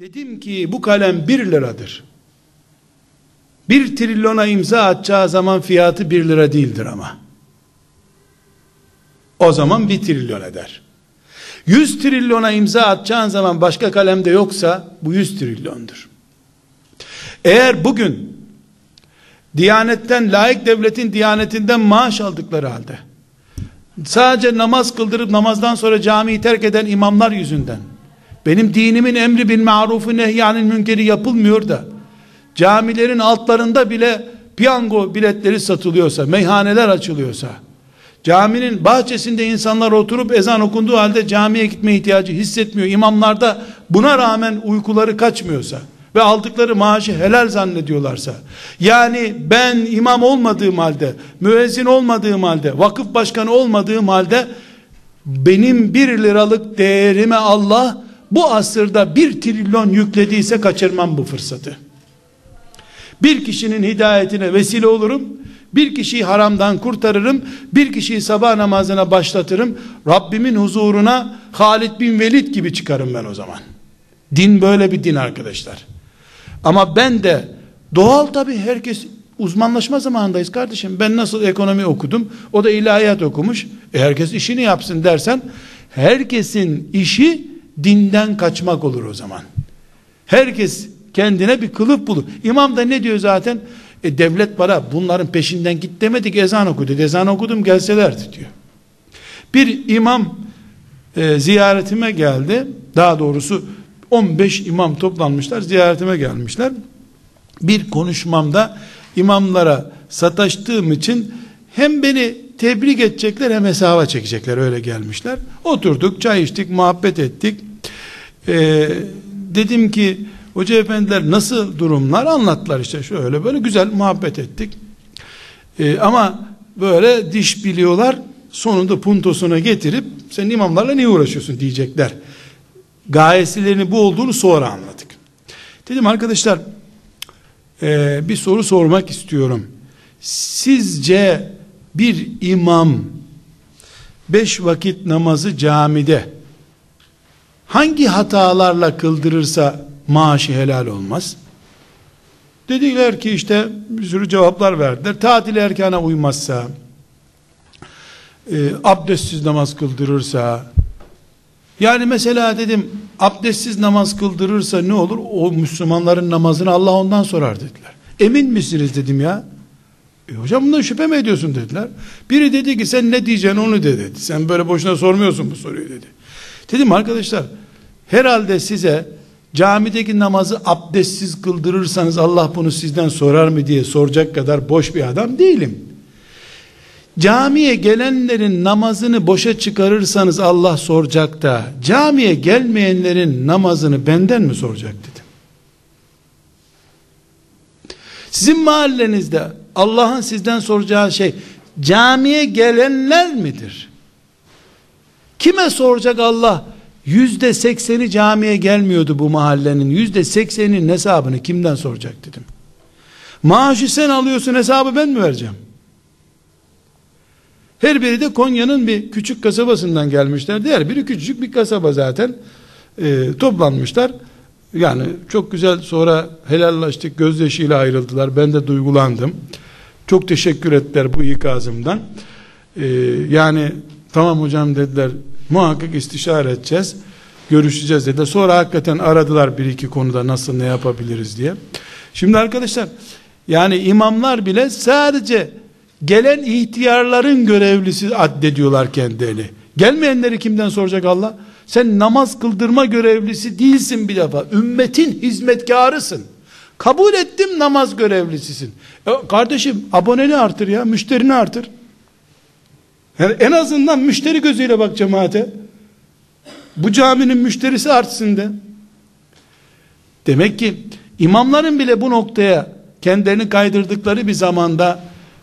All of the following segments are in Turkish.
Dedim ki bu kalem bir liradır. Bir trilyona imza atacağı zaman fiyatı bir lira değildir ama. O zaman bir trilyon eder. Yüz trilyona imza atacağın zaman başka kalemde yoksa bu yüz trilyondur. Eğer bugün Diyanetten, layık devletin diyanetinden maaş aldıkları halde sadece namaz kıldırıp namazdan sonra camiyi terk eden imamlar yüzünden benim dinimin emri bin marufu nehyanil münkeri yapılmıyor da camilerin altlarında bile piyango biletleri satılıyorsa, meyhaneler açılıyorsa, caminin bahçesinde insanlar oturup ezan okunduğu halde camiye gitme ihtiyacı hissetmiyor. İmamlar da buna rağmen uykuları kaçmıyorsa ve aldıkları maaşı helal zannediyorlarsa, yani ben imam olmadığım halde, müezzin olmadığım halde, vakıf başkanı olmadığım halde, benim bir liralık değerime Allah, bu asırda bir trilyon yüklediyse kaçırmam bu fırsatı. Bir kişinin hidayetine vesile olurum. Bir kişiyi haramdan kurtarırım. Bir kişiyi sabah namazına başlatırım. Rabbimin huzuruna Halid bin Velid gibi çıkarım ben o zaman. Din böyle bir din arkadaşlar. Ama ben de doğal tabi herkes uzmanlaşma zamanındayız kardeşim. Ben nasıl ekonomi okudum? O da ilahiyat okumuş. E herkes işini yapsın dersen herkesin işi dinden kaçmak olur o zaman. Herkes kendine bir kılıf bulur. İmam da ne diyor zaten? E devlet para bunların peşinden git demedik ezan okudu. Ezan okudum gelselerdi diyor. Bir imam e, ziyaretime geldi. Daha doğrusu 15 imam toplanmışlar ziyaretime gelmişler. Bir konuşmamda imamlara sataştığım için hem beni tebrik edecekler hem hesaba çekecekler öyle gelmişler. Oturduk çay içtik muhabbet ettik. Ee, dedim ki hoca efendiler nasıl durumlar anlattılar işte şöyle böyle güzel muhabbet ettik. Ee, ama böyle diş biliyorlar sonunda puntosuna getirip sen imamlarla niye uğraşıyorsun diyecekler gayesilerini bu olduğunu sonra anladık. Dedim arkadaşlar e, bir soru sormak istiyorum. Sizce bir imam beş vakit namazı camide hangi hatalarla kıldırırsa maaşı helal olmaz? Dediler ki işte bir sürü cevaplar verdiler. Tatil erkana uymazsa, e, abdestsiz namaz kıldırırsa, yani mesela dedim abdestsiz namaz kıldırırsa ne olur? O Müslümanların namazını Allah ondan sorar dediler. Emin misiniz dedim ya. E hocam bundan şüphe mi ediyorsun dediler. Biri dedi ki sen ne diyeceksin onu de dedi. Sen böyle boşuna sormuyorsun bu soruyu dedi. Dedim arkadaşlar herhalde size camideki namazı abdestsiz kıldırırsanız Allah bunu sizden sorar mı diye soracak kadar boş bir adam değilim. Camiye gelenlerin namazını boşa çıkarırsanız Allah soracak da camiye gelmeyenlerin namazını benden mi soracak dedim. Sizin mahallenizde Allah'ın sizden soracağı şey camiye gelenler midir? Kime soracak Allah? Yüzde sekseni camiye gelmiyordu bu mahallenin. Yüzde seksenin hesabını kimden soracak dedim. Maaşı sen alıyorsun hesabı ben mi vereceğim? Her biri de Konya'nın bir küçük kasabasından gelmişler. Diğer biri küçücük bir kasaba zaten. E, toplanmışlar. Yani çok güzel sonra helallaştık. Gözyaşıyla ayrıldılar. Ben de duygulandım. Çok teşekkür ettiler bu ikazımdan. E, yani tamam hocam dediler. Muhakkak istişare edeceğiz. Görüşeceğiz dediler. Sonra hakikaten aradılar bir iki konuda nasıl ne yapabiliriz diye. Şimdi arkadaşlar yani imamlar bile sadece Gelen ihtiyarların görevlisi addediyorlar kendilerini. Gelmeyenleri kimden soracak Allah? Sen namaz kıldırma görevlisi değilsin bir defa. Ümmetin hizmetkarısın. Kabul ettim namaz görevlisisin. E, kardeşim aboneni artır ya, müşterini artır. Yani en azından müşteri gözüyle bak cemaate. Bu caminin müşterisi artsın de. Demek ki imamların bile bu noktaya kendilerini kaydırdıkları bir zamanda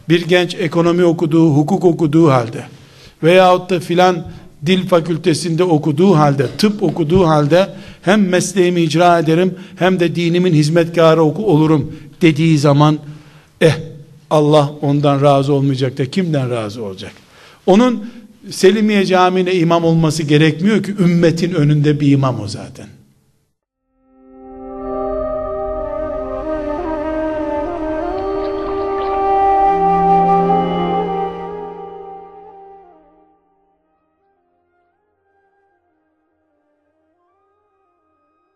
bir genç ekonomi okuduğu, hukuk okuduğu halde veyahut da filan dil fakültesinde okuduğu halde, tıp okuduğu halde hem mesleğimi icra ederim hem de dinimin hizmetkarı olurum dediği zaman eh Allah ondan razı olmayacak da kimden razı olacak? Onun Selimiye Camii'ne imam olması gerekmiyor ki ümmetin önünde bir imam o zaten.